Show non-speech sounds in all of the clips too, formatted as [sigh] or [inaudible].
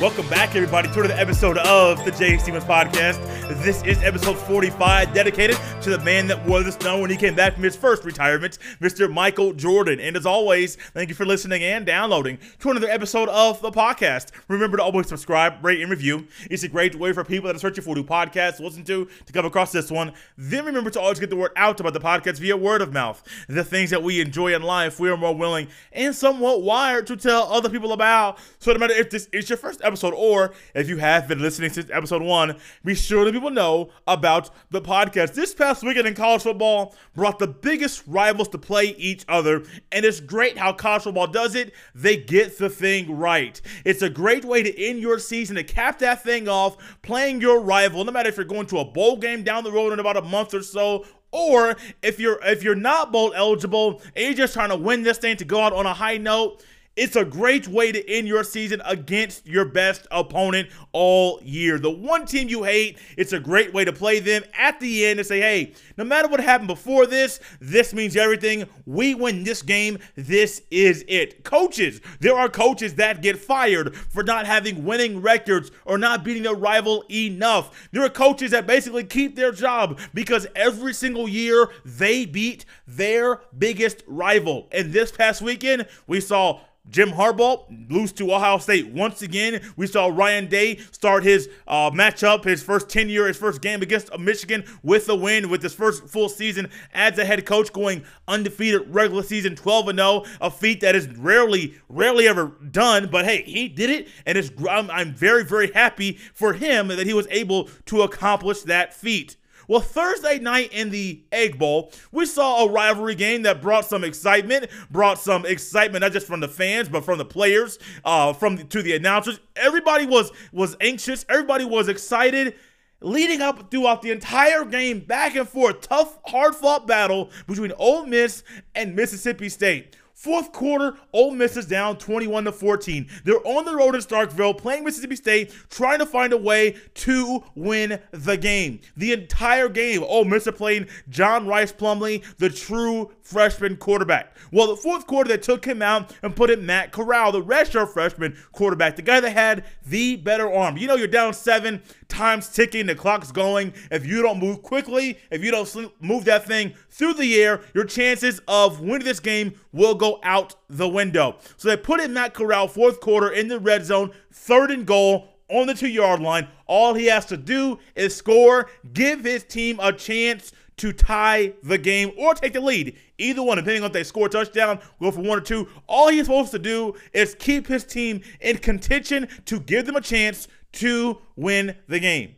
Welcome back, everybody, to another episode of the Jay Stephens Podcast. This is episode 45, dedicated to the man that wore the snow when he came back from his first retirement, Mr. Michael Jordan. And as always, thank you for listening and downloading to another episode of the podcast. Remember to always subscribe, rate, and review. It's a great way for people that are searching for new podcasts to listen to to come across this one. Then remember to always get the word out about the podcast via word of mouth. The things that we enjoy in life, we are more willing and somewhat wired to tell other people about. So no matter if this is your first episode, episode, or if you have been listening since episode one, be sure to people know about the podcast. This past weekend in college football brought the biggest rivals to play each other, and it's great how college football does it. They get the thing right. It's a great way to end your season to cap that thing off, playing your rival, no matter if you're going to a bowl game down the road in about a month or so, or if you're if you're not bowl eligible and you're just trying to win this thing to go out on a high note it's a great way to end your season against your best opponent all year. The one team you hate, it's a great way to play them at the end and say, hey, no matter what happened before this, this means everything. We win this game. This is it. Coaches, there are coaches that get fired for not having winning records or not beating their rival enough. There are coaches that basically keep their job because every single year they beat their biggest rival. And this past weekend, we saw Jim Harbaugh lose to Ohio State once again. We saw Ryan Day start his uh, matchup, his first tenure, his first game against Michigan with a win, with his first full season as a head coach, going undefeated regular season 12 0, a feat that is rarely, rarely ever done. But hey, he did it, and it's, I'm, I'm very, very happy for him that he was able to accomplish that feat. Well, Thursday night in the Egg Bowl, we saw a rivalry game that brought some excitement, brought some excitement not just from the fans but from the players, uh, from the, to the announcers. Everybody was was anxious. Everybody was excited leading up throughout the entire game, back and forth, tough, hard fought battle between Ole Miss and Mississippi State. Fourth quarter, Ole Miss is down 21 to 14. They're on the road in Starkville playing Mississippi State, trying to find a way to win the game. The entire game, Ole Miss are playing John Rhys Plumlee, the true freshman quarterback. Well, the fourth quarter, they took him out and put in Matt Corral, the redshirt freshman quarterback, the guy that had the better arm. You know, you're down seven, time's ticking, the clock's going. If you don't move quickly, if you don't move that thing through the air, your chances of winning this game will go out the window. So they put in Matt Corral, fourth quarter, in the red zone, third and goal on the two yard line. All he has to do is score, give his team a chance to tie the game or take the lead. Either one, depending on if they score a touchdown, go for one or two. All he's supposed to do is keep his team in contention to give them a chance to win the game.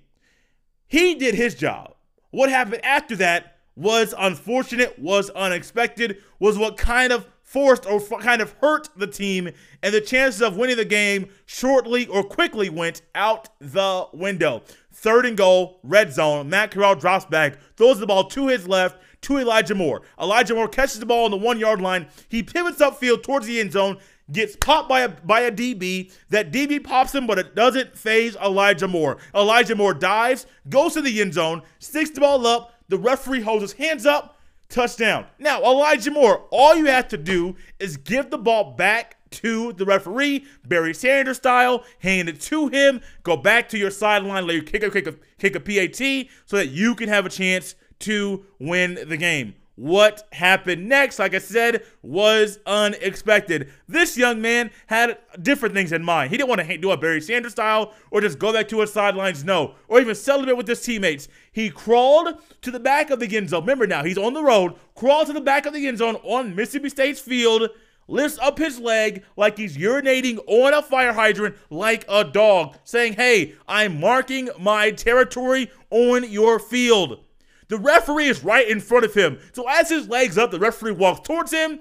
He did his job. What happened after that was unfortunate, was unexpected, was what kind of forced or kind of hurt the team, and the chances of winning the game shortly or quickly went out the window. Third and goal, red zone. Matt Corral drops back, throws the ball to his left to Elijah Moore. Elijah Moore catches the ball on the one yard line. He pivots upfield towards the end zone, gets popped by a by a DB. That DB pops him, but it doesn't phase Elijah Moore. Elijah Moore dives, goes to the end zone, sticks the ball up. The referee holds his hands up, touchdown. Now, Elijah Moore, all you have to do is give the ball back to the referee, Barry Sanders style, hand it to him, go back to your sideline, let you kick a, kick a, kick a PAT so that you can have a chance to win the game. What happened next, like I said, was unexpected. This young man had different things in mind. He didn't want to do a Barry Sanders style or just go back to his sidelines, no, or even celebrate with his teammates. He crawled to the back of the end zone. Remember now, he's on the road, crawled to the back of the end zone on Mississippi State's field lifts up his leg like he's urinating on a fire hydrant like a dog, saying, Hey, I'm marking my territory on your field. The referee is right in front of him. So as his leg's up, the referee walks towards him.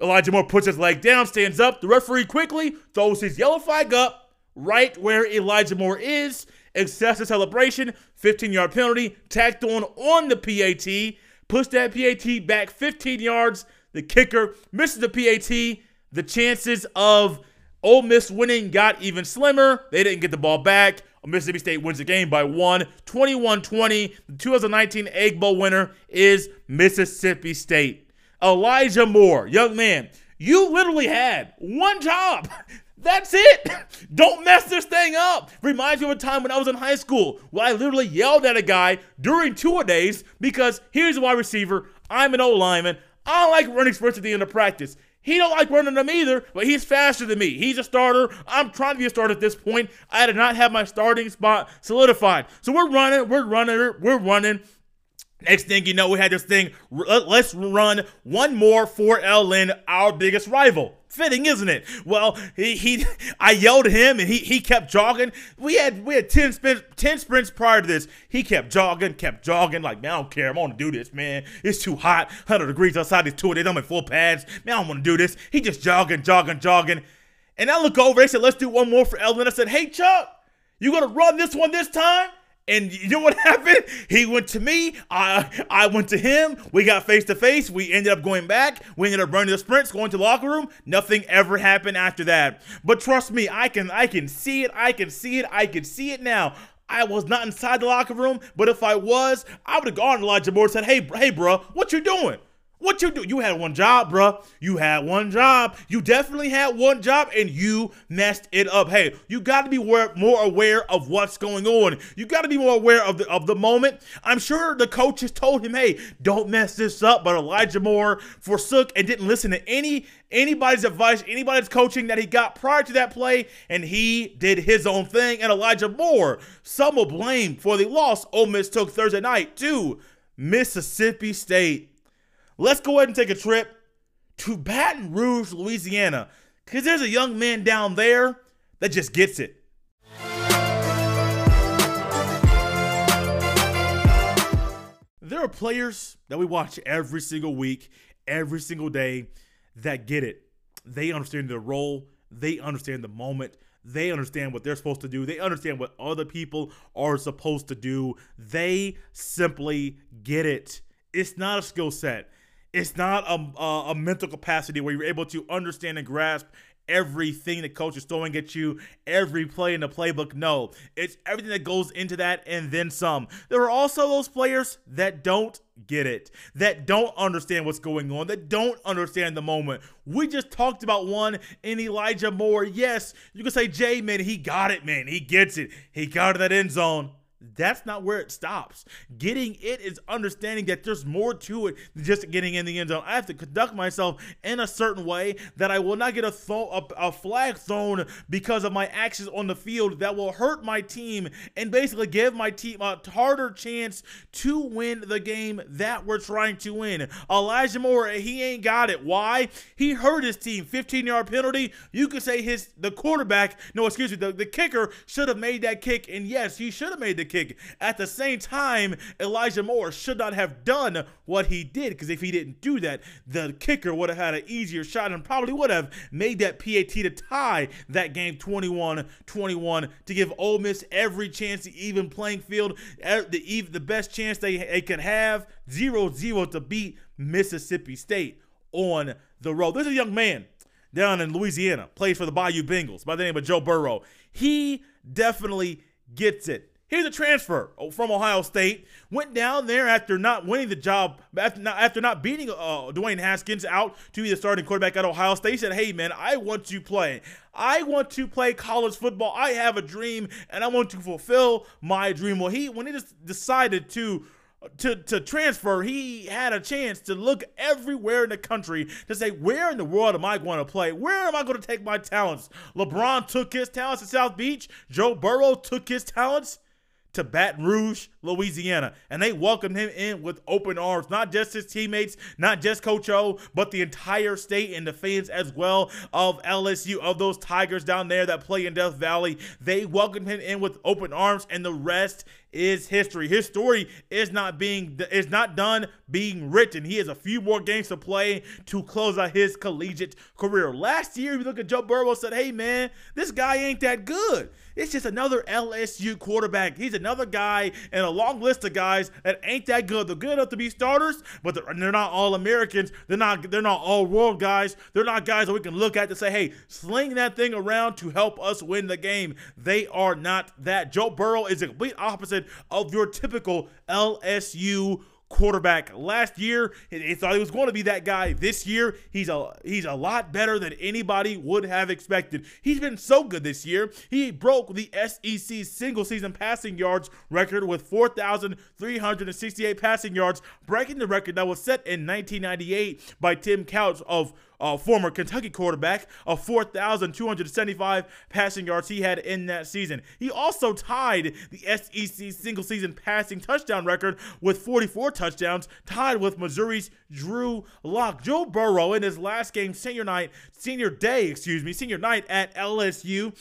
Elijah Moore puts his leg down, stands up. The referee quickly throws his yellow flag up right where Elijah Moore is. Excessive celebration, 15 yard penalty, tacked on on the PAT. Push that PAT back 15 yards. The kicker misses the PAT. The chances of Ole Miss winning got even slimmer. They didn't get the ball back. Mississippi State wins the game by one, 21 20. The 2019 Egg Bowl winner is Mississippi State. Elijah Moore, young man, you literally had one job. [laughs] That's it. [laughs] Don't mess this thing up. Reminds me of a time when I was in high school where I literally yelled at a guy during two days because here's a wide receiver. I'm an old lineman. I don't like running sprints at the end of practice. He don't like running them either, but he's faster than me. He's a starter. I'm trying to be a starter at this point. I did not have my starting spot solidified. So we're running, we're running, we're running. Next thing you know, we had this thing. Let's run one more for LN, our biggest rival. Fitting, isn't it? Well, he, he [laughs] I yelled at him and he, he kept jogging. We had we had 10 sprints 10 sprints prior to this. He kept jogging, kept jogging, like, man, I don't care. I'm gonna do this, man. It's too hot. 100 degrees outside these two days. I'm in full pads. Man, I don't wanna do this. He just jogging, jogging, jogging. And I look over, they said, let's do one more for LN. I said, hey Chuck, you gonna run this one this time? And you know what [laughs] happened? He went to me. I I went to him. We got face to face. We ended up going back. We ended up running the sprints, going to the locker room. Nothing ever happened after that. But trust me, I can I can see it. I can see it. I can see it now. I was not inside the locker room, but if I was, I would have gone to Elijah Moore and said, "Hey, hey, bro, what you doing? What you do? You had one job, bruh. You had one job. You definitely had one job and you messed it up. Hey, you got to be more aware of what's going on. You got to be more aware of the of the moment. I'm sure the coaches told him, "Hey, don't mess this up." But Elijah Moore forsook and didn't listen to any anybody's advice, anybody's coaching that he got prior to that play, and he did his own thing. And Elijah Moore, some will blame for the loss Ole Miss took Thursday night to Mississippi State let's go ahead and take a trip to Baton Rouge, Louisiana, because there's a young man down there that just gets it. There are players that we watch every single week, every single day that get it. They understand their role, they understand the moment, they understand what they're supposed to do, they understand what other people are supposed to do. They simply get it. It's not a skill set it's not a, a, a, mental capacity where you're able to understand and grasp everything the coach is throwing at you, every play in the playbook. No, it's everything that goes into that and then some. There are also those players that don't get it, that don't understand what's going on, that don't understand the moment. We just talked about one in Elijah Moore. Yes, you can say, Jay, man, he got it, man. He gets it. He got it that end zone that's not where it stops. Getting it is understanding that there's more to it than just getting in the end zone. I have to conduct myself in a certain way that I will not get a, th- a, flag thrown because of my actions on the field that will hurt my team and basically give my team a harder chance to win the game that we're trying to win. Elijah Moore, he ain't got it. Why? He hurt his team. 15 yard penalty. You could say his the quarterback, no, excuse me, the, the kicker should have made that kick. And yes, he should have made the kick. At the same time, Elijah Moore should not have done what he did because if he didn't do that, the kicker would have had an easier shot and probably would have made that PAT to tie that game 21 21 to give Ole Miss every chance to even playing field, the, the best chance they, they have 0 0 to beat Mississippi State on the road. There's a young man down in Louisiana, plays for the Bayou Bengals by the name of Joe Burrow. He definitely gets it. Here's a transfer from Ohio State. Went down there after not winning the job, after not, after not beating uh, Dwayne Haskins out to be the starting quarterback at Ohio State. He said, Hey, man, I want to play. I want to play college football. I have a dream and I want to fulfill my dream. Well, he, when he just decided to to, to transfer, he had a chance to look everywhere in the country to say, where in the world am I going to play? Where am I going to take my talents? LeBron took his talents to South Beach. Joe Burrow took his talents to Baton Rouge, Louisiana, and they welcomed him in with open arms. Not just his teammates, not just Coach O, but the entire state and the fans as well of LSU, of those Tigers down there that play in Death Valley. They welcomed him in with open arms, and the rest is history. His story is not being is not done being written. He has a few more games to play to close out his collegiate career. Last year, we look at Joe Burrow said, "Hey man, this guy ain't that good." It's just another LSU quarterback. He's another guy in a long list of guys that ain't that good. They're good enough to be starters, but they're, they're not all Americans. They're not they're not all world guys. They're not guys that we can look at to say, "Hey, sling that thing around to help us win the game." They are not that. Joe Burrow is a complete opposite of your typical LSU quarterback. Last year, he thought he was going to be that guy. This year, he's a he's a lot better than anybody would have expected. He's been so good this year. He broke the SEC single season passing yards record with 4,368 passing yards, breaking the record that was set in 1998 by Tim Couch of uh, former Kentucky quarterback, of 4,275 passing yards he had in that season. He also tied the SEC single season passing touchdown record with 44 touchdowns, tied with Missouri's Drew Lock. Joe Burrow in his last game, senior night, senior day, excuse me, senior night at LSU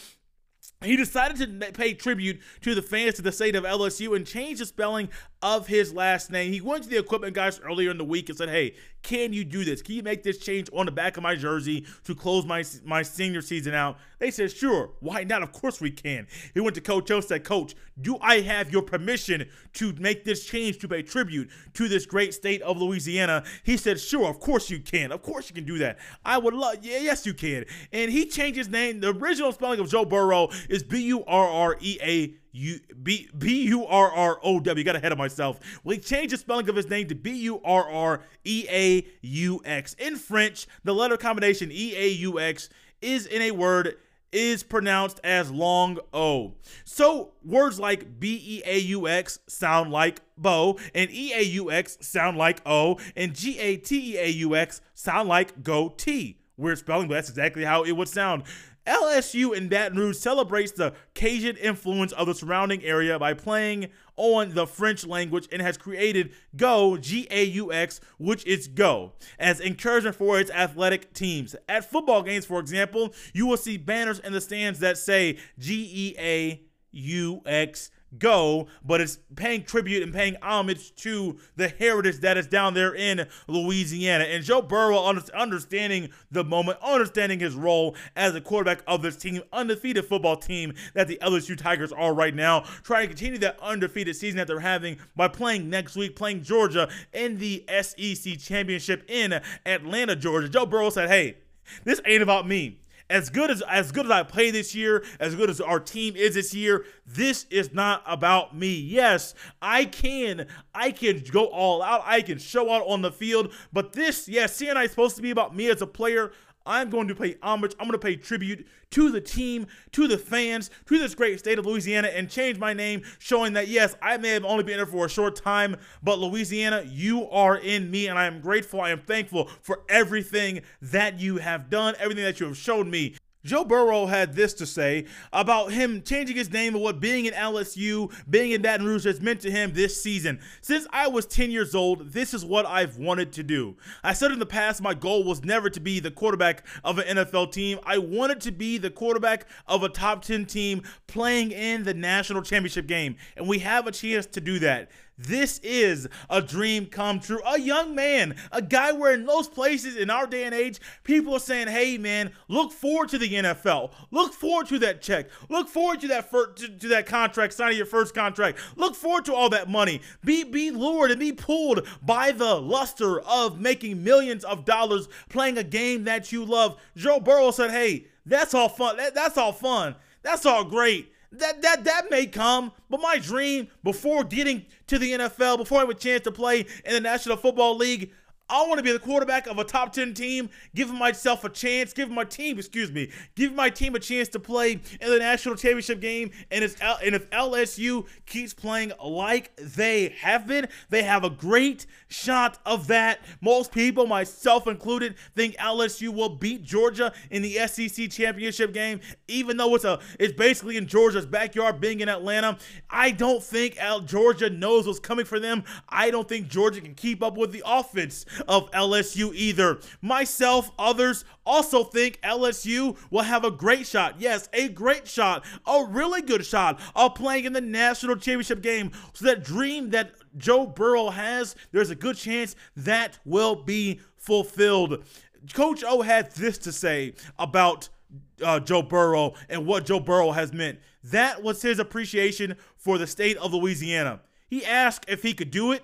he decided to pay tribute to the fans of the state of LSU and change the spelling of his last name. He went to the equipment guys earlier in the week and said, "Hey, can you do this? Can you make this change on the back of my jersey to close my my senior season out?" They said, "Sure, why not? Of course we can." He went to Coach O and said, "Coach, do I have your permission to make this change to pay tribute to this great state of Louisiana?" He said, "Sure, of course you can. Of course you can do that. I would love. Yeah, yes you can." And he changed his name. The original spelling of Joe Burrow is B U R R E A U B B U R R O W. Got ahead of myself. We changed the spelling of his name to B U R R E A U X. In French, the letter combination E A U X is in a word is pronounced as long O. So words like B E A U X sound like bow, and E A U X sound like O, and G A T E A U X sound like go T. Weird spelling, but that's exactly how it would sound. LSU in Baton Rouge celebrates the Cajun influence of the surrounding area by playing on the French language and has created Go, G A U X, which is Go, as encouragement for its athletic teams. At football games, for example, you will see banners in the stands that say G E A U X go, but it's paying tribute and paying homage to the heritage that is down there in Louisiana. And Joe Burrow understanding the moment, understanding his role as a quarterback of this team, undefeated football team that the LSU Tigers are right now, trying to continue that undefeated season that they're having by playing next week, playing Georgia in the SEC championship in Atlanta, Georgia. Joe Burrow said, hey, this ain't about me as good as as good as I play this year, as good as our team is this year, this is not about me. Yes, I can I can go all out. I can show out on the field, but this, yes, CNI is supposed to be about me as a player. I'm going to pay homage. I'm going to pay tribute to the team, to the fans, to this great state of Louisiana, and change my name, showing that yes, I may have only been here for a short time, but Louisiana, you are in me, and I am grateful. I am thankful for everything that you have done, everything that you have shown me. Joe Burrow had this to say about him changing his name and what being in LSU, being in Baton Rouge has meant to him this season. Since I was 10 years old, this is what I've wanted to do. I said in the past my goal was never to be the quarterback of an NFL team. I wanted to be the quarterback of a top 10 team playing in the national championship game, and we have a chance to do that. This is a dream come true. A young man, a guy where in most places in our day and age, people are saying, hey man, look forward to the NFL. Look forward to that check. Look forward to that first, to, to that contract, signing your first contract. Look forward to all that money. Be be lured and be pulled by the luster of making millions of dollars playing a game that you love. Joe Burrow said, hey, that's all fun. That, that's all fun. That's all great that that that may come, but my dream before getting to the NFL, before I have a chance to play in the National Football League, I want to be the quarterback of a top 10 team, giving myself a chance, giving my team, excuse me, giving my team a chance to play in the national championship game. And, it's, and if LSU keeps playing like they have been, they have a great shot of that. Most people, myself included, think LSU will beat Georgia in the SEC championship game, even though it's a it's basically in Georgia's backyard, being in Atlanta. I don't think Georgia knows what's coming for them. I don't think Georgia can keep up with the offense of LSU either. Myself, others also think LSU will have a great shot. Yes, a great shot, a really good shot of playing in the national championship game. So that dream that Joe Burrow has, there's a good chance that will be fulfilled. Coach O had this to say about uh, Joe Burrow and what Joe Burrow has meant. That was his appreciation for the state of Louisiana. He asked if he could do it,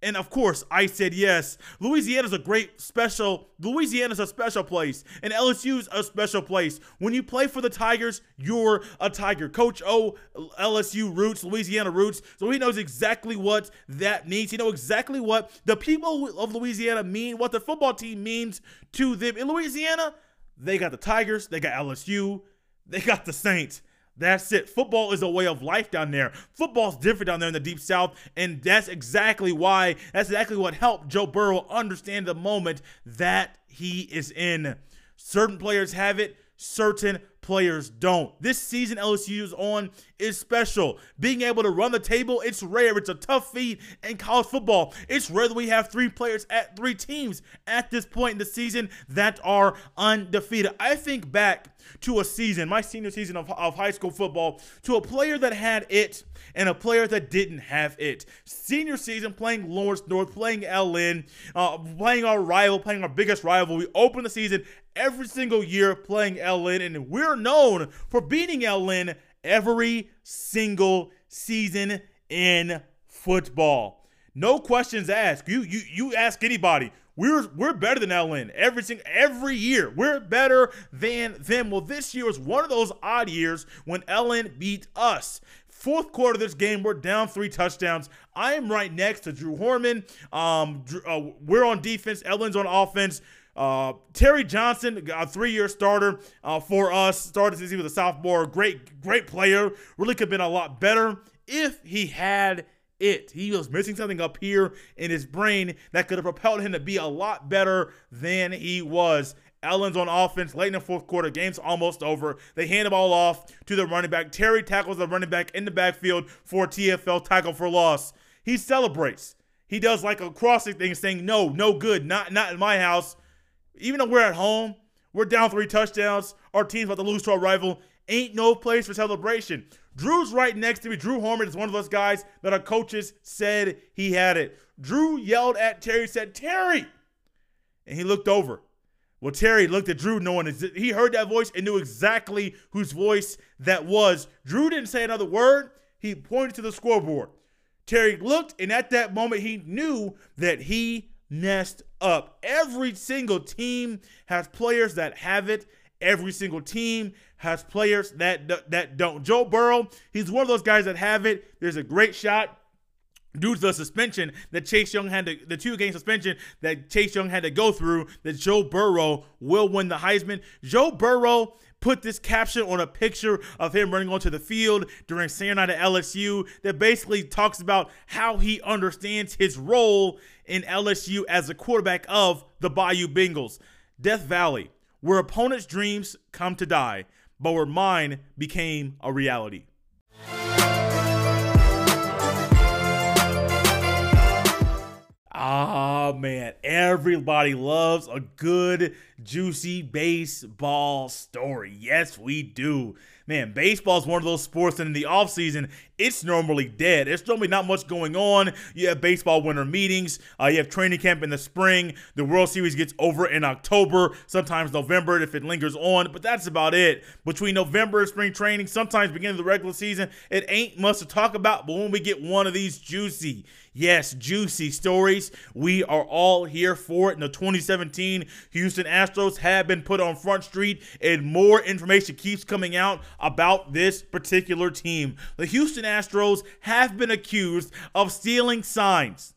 And of course, I said yes. Louisiana's a great special. Louisiana's a special place, and LSU's a special place. When you play for the Tigers, you're a Tiger. Coach O, LSU roots, Louisiana roots, so he knows exactly what that means. He knows exactly what the people of Louisiana mean, what the football team means to them. In Louisiana, they got the Tigers, they got LSU, they got the Saints. That's it. Football is a way of life down there. Football's different down there in the deep south, and that's exactly why, that's exactly what helped Joe Burrow understand the moment that he is in. Certain players have it, certain players don't. This season LSU is on is special. Being able to run the table, it's rare. It's a tough feat in college football. It's rare that we have three players at three teams at this point in the season that are undefeated. I think back to a season, my senior season of, of high school football, to a player that had it and a player that didn't have it. Senior season playing Lawrence North, playing LN, uh, playing our rival, playing our biggest rival. We open the season every single year playing LN, and we're known for beating LN every single season in football. No questions asked. You you you ask anybody. We're we're better than LN every single every year. We're better than them. Well, this year was one of those odd years when LN beat us. Fourth quarter of this game, we're down three touchdowns. I am right next to Drew Horman. Um, uh, we're on defense. LN's on offense. Uh, Terry Johnson, a three-year starter uh, for us, started since he was a sophomore. Great, great player. Really could have been a lot better if he had it. He was missing something up here in his brain that could have propelled him to be a lot better than he was. LN's on offense late in the fourth quarter. Game's almost over. They hand the ball off to the running back. Terry tackles the running back in the backfield for TFL tackle for loss. He celebrates. He does like a crossing thing saying, no, no good, not, not in my house. Even though we're at home, we're down three touchdowns. Our team's about to lose to our rival. Ain't no place for celebration. Drew's right next to me. Drew Horman is one of those guys that our coaches said he had it. Drew yelled at Terry, said, Terry! And he looked over. Well, Terry looked at Drew knowing he heard that voice and knew exactly whose voice that was. Drew didn't say another word. He pointed to the scoreboard. Terry looked, and at that moment, he knew that he messed up. Every single team has players that have it. Every single team has players that that don't. Joe Burrow, he's one of those guys that have it. There's a great shot due to the suspension that Chase Young had to, the two game suspension that Chase Young had to go through, that Joe Burrow will win the Heisman. Joe Burrow put this caption on a picture of him running onto the field during Saturday night at LSU that basically talks about how he understands his role in LSU as a quarterback of the Bayou Bengals. Death Valley, where opponents' dreams come to die, but where mine became a reality. Ah, oh, man. Everybody loves a good, juicy baseball story. Yes, we do. Man, baseball is one of those sports that in the offseason, it's normally dead. There's normally not much going on. You have baseball winter meetings. Uh, you have training camp in the spring. The World Series gets over in October, sometimes November if it lingers on, but that's about it. Between November and spring training, sometimes beginning of the regular season, it ain't much to talk about, but when we get one of these juicy, Yes, juicy stories. We are all here for it. In the 2017 Houston Astros have been put on Front Street, and more information keeps coming out about this particular team. The Houston Astros have been accused of stealing signs.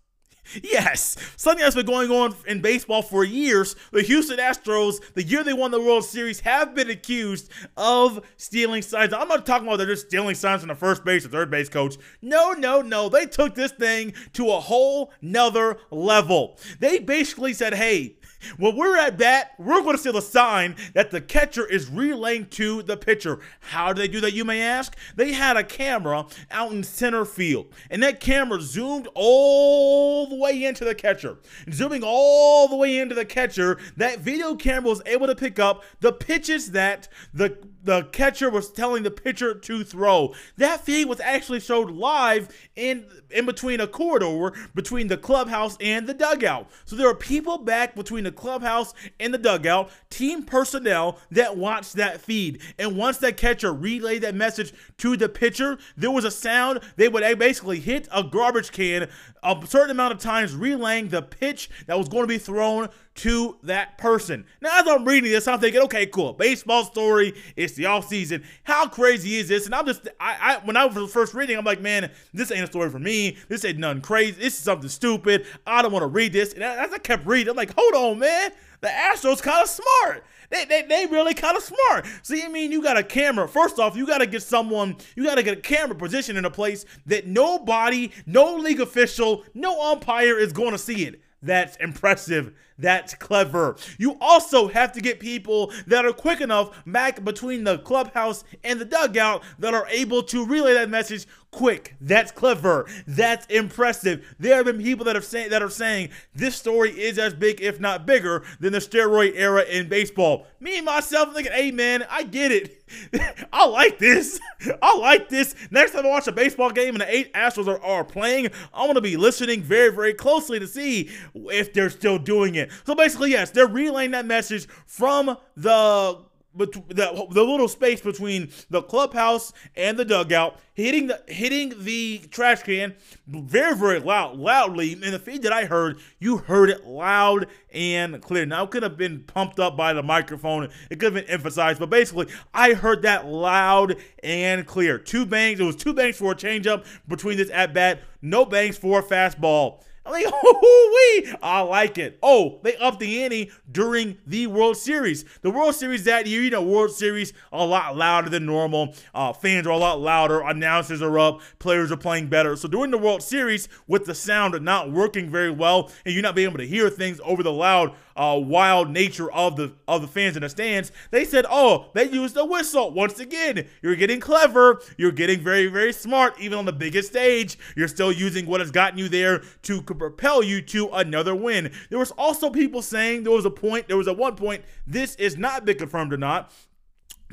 Yes, something that's been going on in baseball for years. The Houston Astros, the year they won the World Series, have been accused of stealing signs. I'm not talking about they're just stealing signs from the first base or third base coach. No, no, no. They took this thing to a whole nother level. They basically said, hey, when we're at bat, we're going to see the sign that the catcher is relaying to the pitcher. How do they do that, you may ask? They had a camera out in center field, and that camera zoomed all the way into the catcher. Zooming all the way into the catcher, that video camera was able to pick up the pitches that the the catcher was telling the pitcher to throw. That feed was actually showed live in in between a corridor between the clubhouse and the dugout. So there are people back between the clubhouse and the dugout, team personnel that watched that feed. And once that catcher relayed that message to the pitcher, there was a sound they would basically hit a garbage can a certain amount of times relaying the pitch that was going to be thrown to that person. Now, as I'm reading this, I'm thinking, okay, cool. Baseball story. It's the off season. How crazy is this? And I'm just, I, I when I was first reading, I'm like, man, this ain't a story for me. This ain't nothing crazy. This is something stupid. I don't want to read this. And as I kept reading, I'm like, hold on, man. The Astros kind of smart. They, they, they really kind of smart. See, I mean, you got a camera. First off, you got to get someone, you got to get a camera position in a place that nobody, no league official, no umpire is going to see it. That's impressive. That's clever. You also have to get people that are quick enough back between the clubhouse and the dugout that are able to relay that message quick. That's clever. That's impressive. There have been people that have say, that are saying this story is as big, if not bigger, than the steroid era in baseball. Me and myself thinking, hey man, I get it. [laughs] I like this. [laughs] I like this. Next time I watch a baseball game and the eight Astros are, are playing, I want to be listening very, very closely to see if they're still doing it. So basically, yes, they're relaying that message from the but the, the little space between the clubhouse and the dugout, hitting the hitting the trash can very very loud, loudly. In the feed that I heard, you heard it loud and clear. Now it could have been pumped up by the microphone. It could have been emphasized, but basically, I heard that loud and clear. Two bangs. It was two bangs for a changeup between this at bat. No bangs for a fastball. I'm like, [laughs] oh, wee, I like it. Oh, they upped the ante during the World Series. The World Series that year, you know, World Series a lot louder than normal. Uh, fans are a lot louder. Announcers are up. Players are playing better. So during the World Series, with the sound not working very well, and you're not being able to hear things over the loud uh, wild nature of the of the fans in the stands, they said, "Oh, they used a whistle once again. You're getting clever. You're getting very, very smart. Even on the biggest stage, you're still using what has gotten you there to propel you to another win." There was also people saying there was a point. There was a one point. This is not been confirmed or not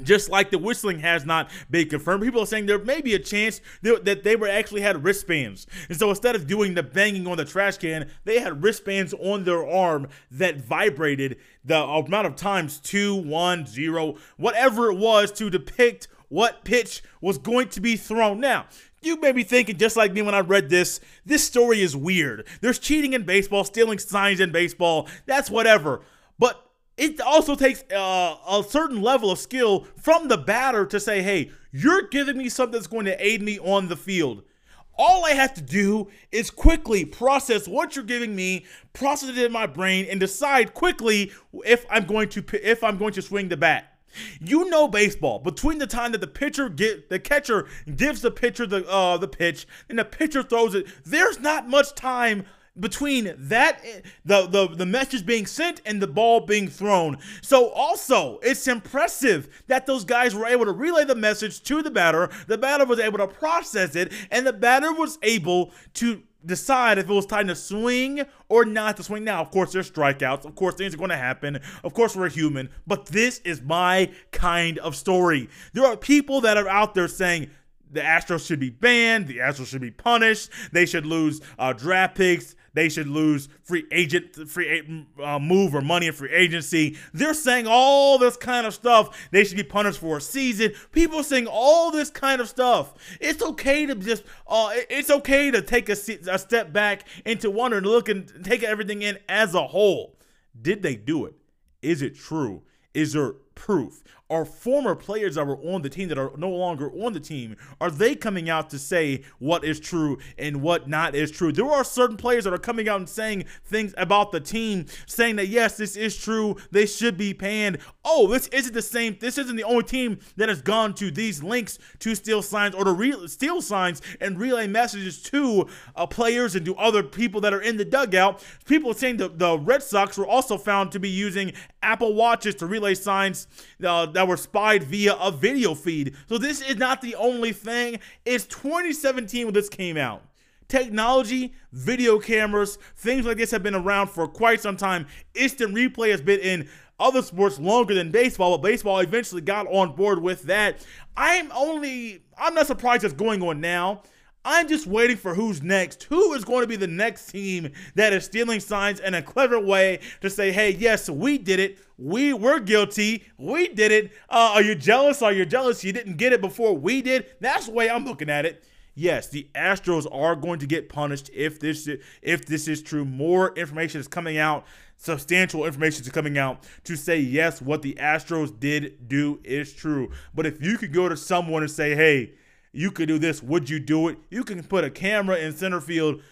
just like the whistling has not been confirmed, people are saying there may be a chance that they were actually had wristbands. And so instead of doing the banging on the trash can, they had wristbands on their arm that vibrated the amount of times two, one, zero, whatever it was to depict what pitch was going to be thrown. Now, you may be thinking, just like me when I read this, this story is weird. There's cheating in baseball, stealing signs in baseball, that's whatever. But it also takes uh, a certain level of skill from the batter to say, hey, you're giving me something that's going to aid me on the field. All I have to do is quickly process what you're giving me, process it in my brain, and decide quickly if I'm going to if I'm going to swing the bat. You know baseball. Between the time that the pitcher get the catcher gives the pitcher the uh, the pitch and the pitcher throws it, there's not much time between that the, the the message being sent and the ball being thrown. So also, it's impressive that those guys were able to relay the message to the batter. The batter was able to process it and the batter was able to decide if it was time to swing or not to swing. Now, of course, there's strikeouts. Of course, things are going to happen. Of course, we're human. But this is my kind of story. There are people that are out there saying, the Astros should be banned. The Astros should be punished. They should lose uh, draft picks. They should lose free agent, free uh, move or money in free agency. They're saying all this kind of stuff. They should be punished for a season. People saying all this kind of stuff. It's okay to just, uh, it's okay to take a, a step back into wonder and look and take everything in as a whole. Did they do it? Is it true? Is there proof? Are former players that were on the team that are no longer on the team, are they coming out to say what is true and what not is true? There are certain players that are coming out and saying things about the team, saying that yes, this is true, they should be panned. Oh, this isn't the same. This isn't the only team that has gone to these links to steal signs or to re- steal signs and relay messages to uh, players and to other people that are in the dugout. People saying that the Red Sox were also found to be using Apple Watches to relay signs uh, that were spied via a video feed. So this is not the only thing. It's 2017 when this came out. Technology, video cameras, things like this have been around for quite some time. Instant replay has been in other sports longer than baseball, but baseball eventually got on board with that. I'm only, I'm not surprised it's going on now. I'm just waiting for who's next. Who is going to be the next team that is stealing signs in a clever way to say, hey, yes, we did it. We were guilty. We did it. Uh, are you jealous? Are you jealous you didn't get it before we did? That's the way I'm looking at it. yes, the Astros are going to get punished if this if this is true. More information is coming out substantial information is coming out to say yes, what the Astros did do is true. But if you could go to someone and say, hey, you could do this, would you do it? You can put a camera in center field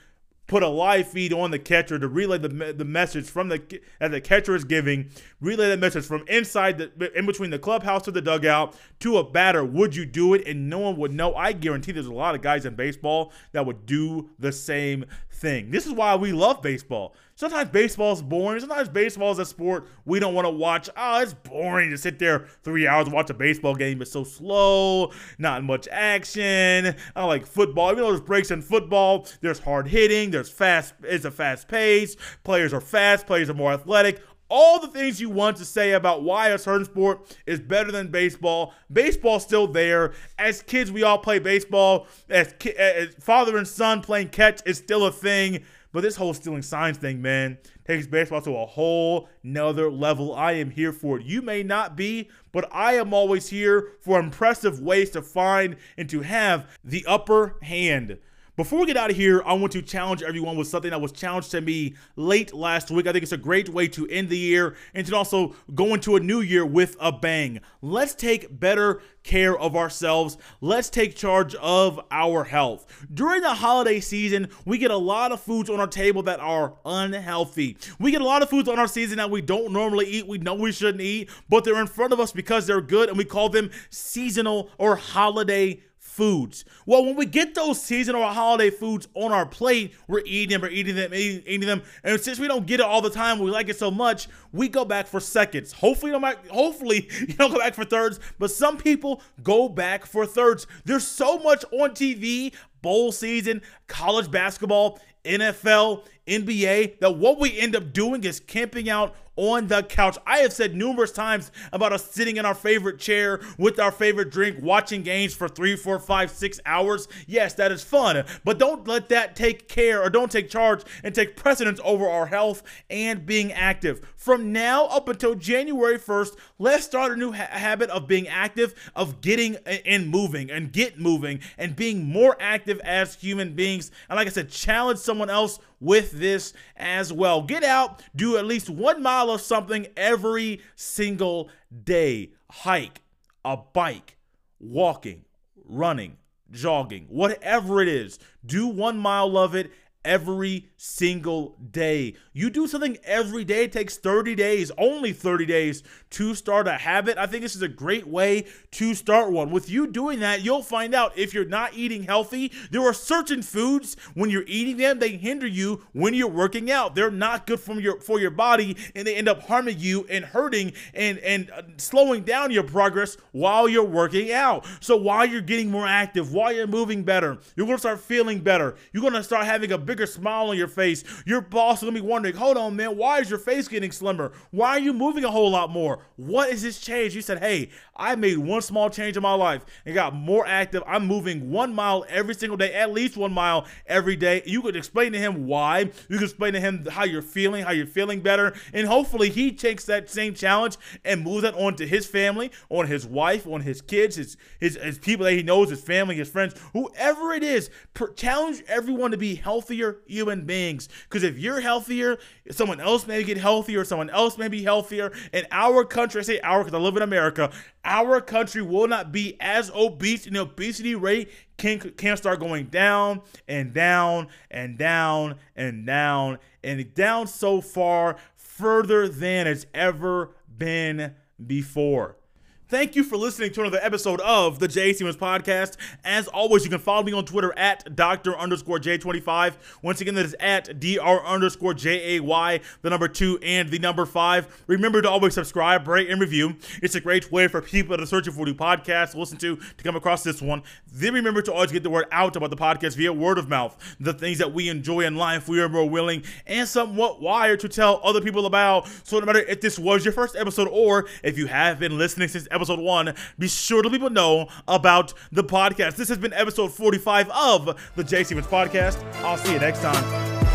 put a live feed on the catcher to relay the, the message from the that the catcher is giving, relay the message from inside the in between the clubhouse to the dugout to a batter. Would you do it? And no one would know. I guarantee there's a lot of guys in baseball that would do the same thing. This is why we love baseball. Sometimes baseball is boring. Sometimes baseball is a sport we don't want to watch. Oh, it's boring to sit there three hours watch a baseball game. It's so slow, not much action. I like football. Even though there's breaks in football, there's hard hitting, there's fast, it's a fast pace. Players are fast, players are more athletic all the things you want to say about why a certain sport is better than baseball. Baseball's still there. As kids, we all play baseball. As, ki- as father and son playing catch is still a thing. But this whole stealing signs thing, man, takes baseball to a whole nother level. I am here for it. You may not be, but I am always here for impressive ways to find and to have the upper hand. Before we get out of here, I want to challenge everyone with something that was challenged to me late last week. I think it's a great way to end the year and to also go into a new year with a bang. Let's take better care of ourselves. Let's take charge of our health. During the holiday season, we get a lot of foods on our table that are unhealthy. We get a lot of foods on our season that we don't normally eat, we know we shouldn't eat, but they're in front of us because they're good and we call them seasonal or holiday foods. Well, when we get those seasonal or holiday foods on our plate, we're eating them, we're eating them, eating, eating, them, and since we don't get it all the time, we like it so much, we go back for seconds. Hopefully, you don't, hopefully [laughs] you don't go back for thirds, but some people go back for thirds. There's so much on TV, bowl season, college basketball, NFL, NBA, that what we end up doing is camping out on the couch. I have said numerous times about us sitting in our favorite chair with our favorite drink, watching games for three, four, five, six hours. Yes, that is fun, but don't let that take care or don't take charge and take precedence over our health and being active. From now up until January 1st, let's start a new ha- habit of being active, of getting and moving and get moving and being more active as human beings. And like I said, challenge someone else with this as well. Get out, do at least one mile of something every single day. Hike, a bike, walking, running, jogging, whatever it is. Do one mile of it every single day. You do something every day, it takes 30 days, only 30 days to start a habit. I think this is a great way to start one. With you doing that, you'll find out if you're not eating healthy, there are certain foods when you're eating them, they hinder you when you're working out. They're not good for your for your body and they end up harming you and hurting and and uh, slowing down your progress while you're working out. So while you're getting more active, while you're moving better, you're going to start feeling better. You're going to start having a bigger smile on your face. Your boss to be wondering, "Hold on, man, why is your face getting slimmer? Why are you moving a whole lot more?" What is this change? You said, hey, I made one small change in my life and got more active. I'm moving one mile every single day, at least one mile every day. You could explain to him why. You could explain to him how you're feeling, how you're feeling better. And hopefully he takes that same challenge and moves that on to his family, on his wife, on his kids, his, his, his people that he knows, his family, his friends, whoever it is. Per- challenge everyone to be healthier human beings. Because if you're healthier, someone else may get healthier, someone else may be healthier. And our country, I say our because I live in America, our country will not be as obese, and the obesity rate can can start going down and down and down and down and down so far further than it's ever been before. Thank you for listening to another episode of the Jay Stephens Podcast. As always, you can follow me on Twitter at Dr. underscore J25. Once again, that is at DR underscore J A Y, the number two and the number five. Remember to always subscribe, rate, and review. It's a great way for people that are searching for new podcasts to listen to to come across this one. Then remember to always get the word out about the podcast via word of mouth. The things that we enjoy in life, we are more willing and somewhat wired to tell other people about. So no matter if this was your first episode or if you have been listening since one, be sure to let people know about the podcast. This has been episode 45 of the Jay Stephens Podcast. I'll see you next time.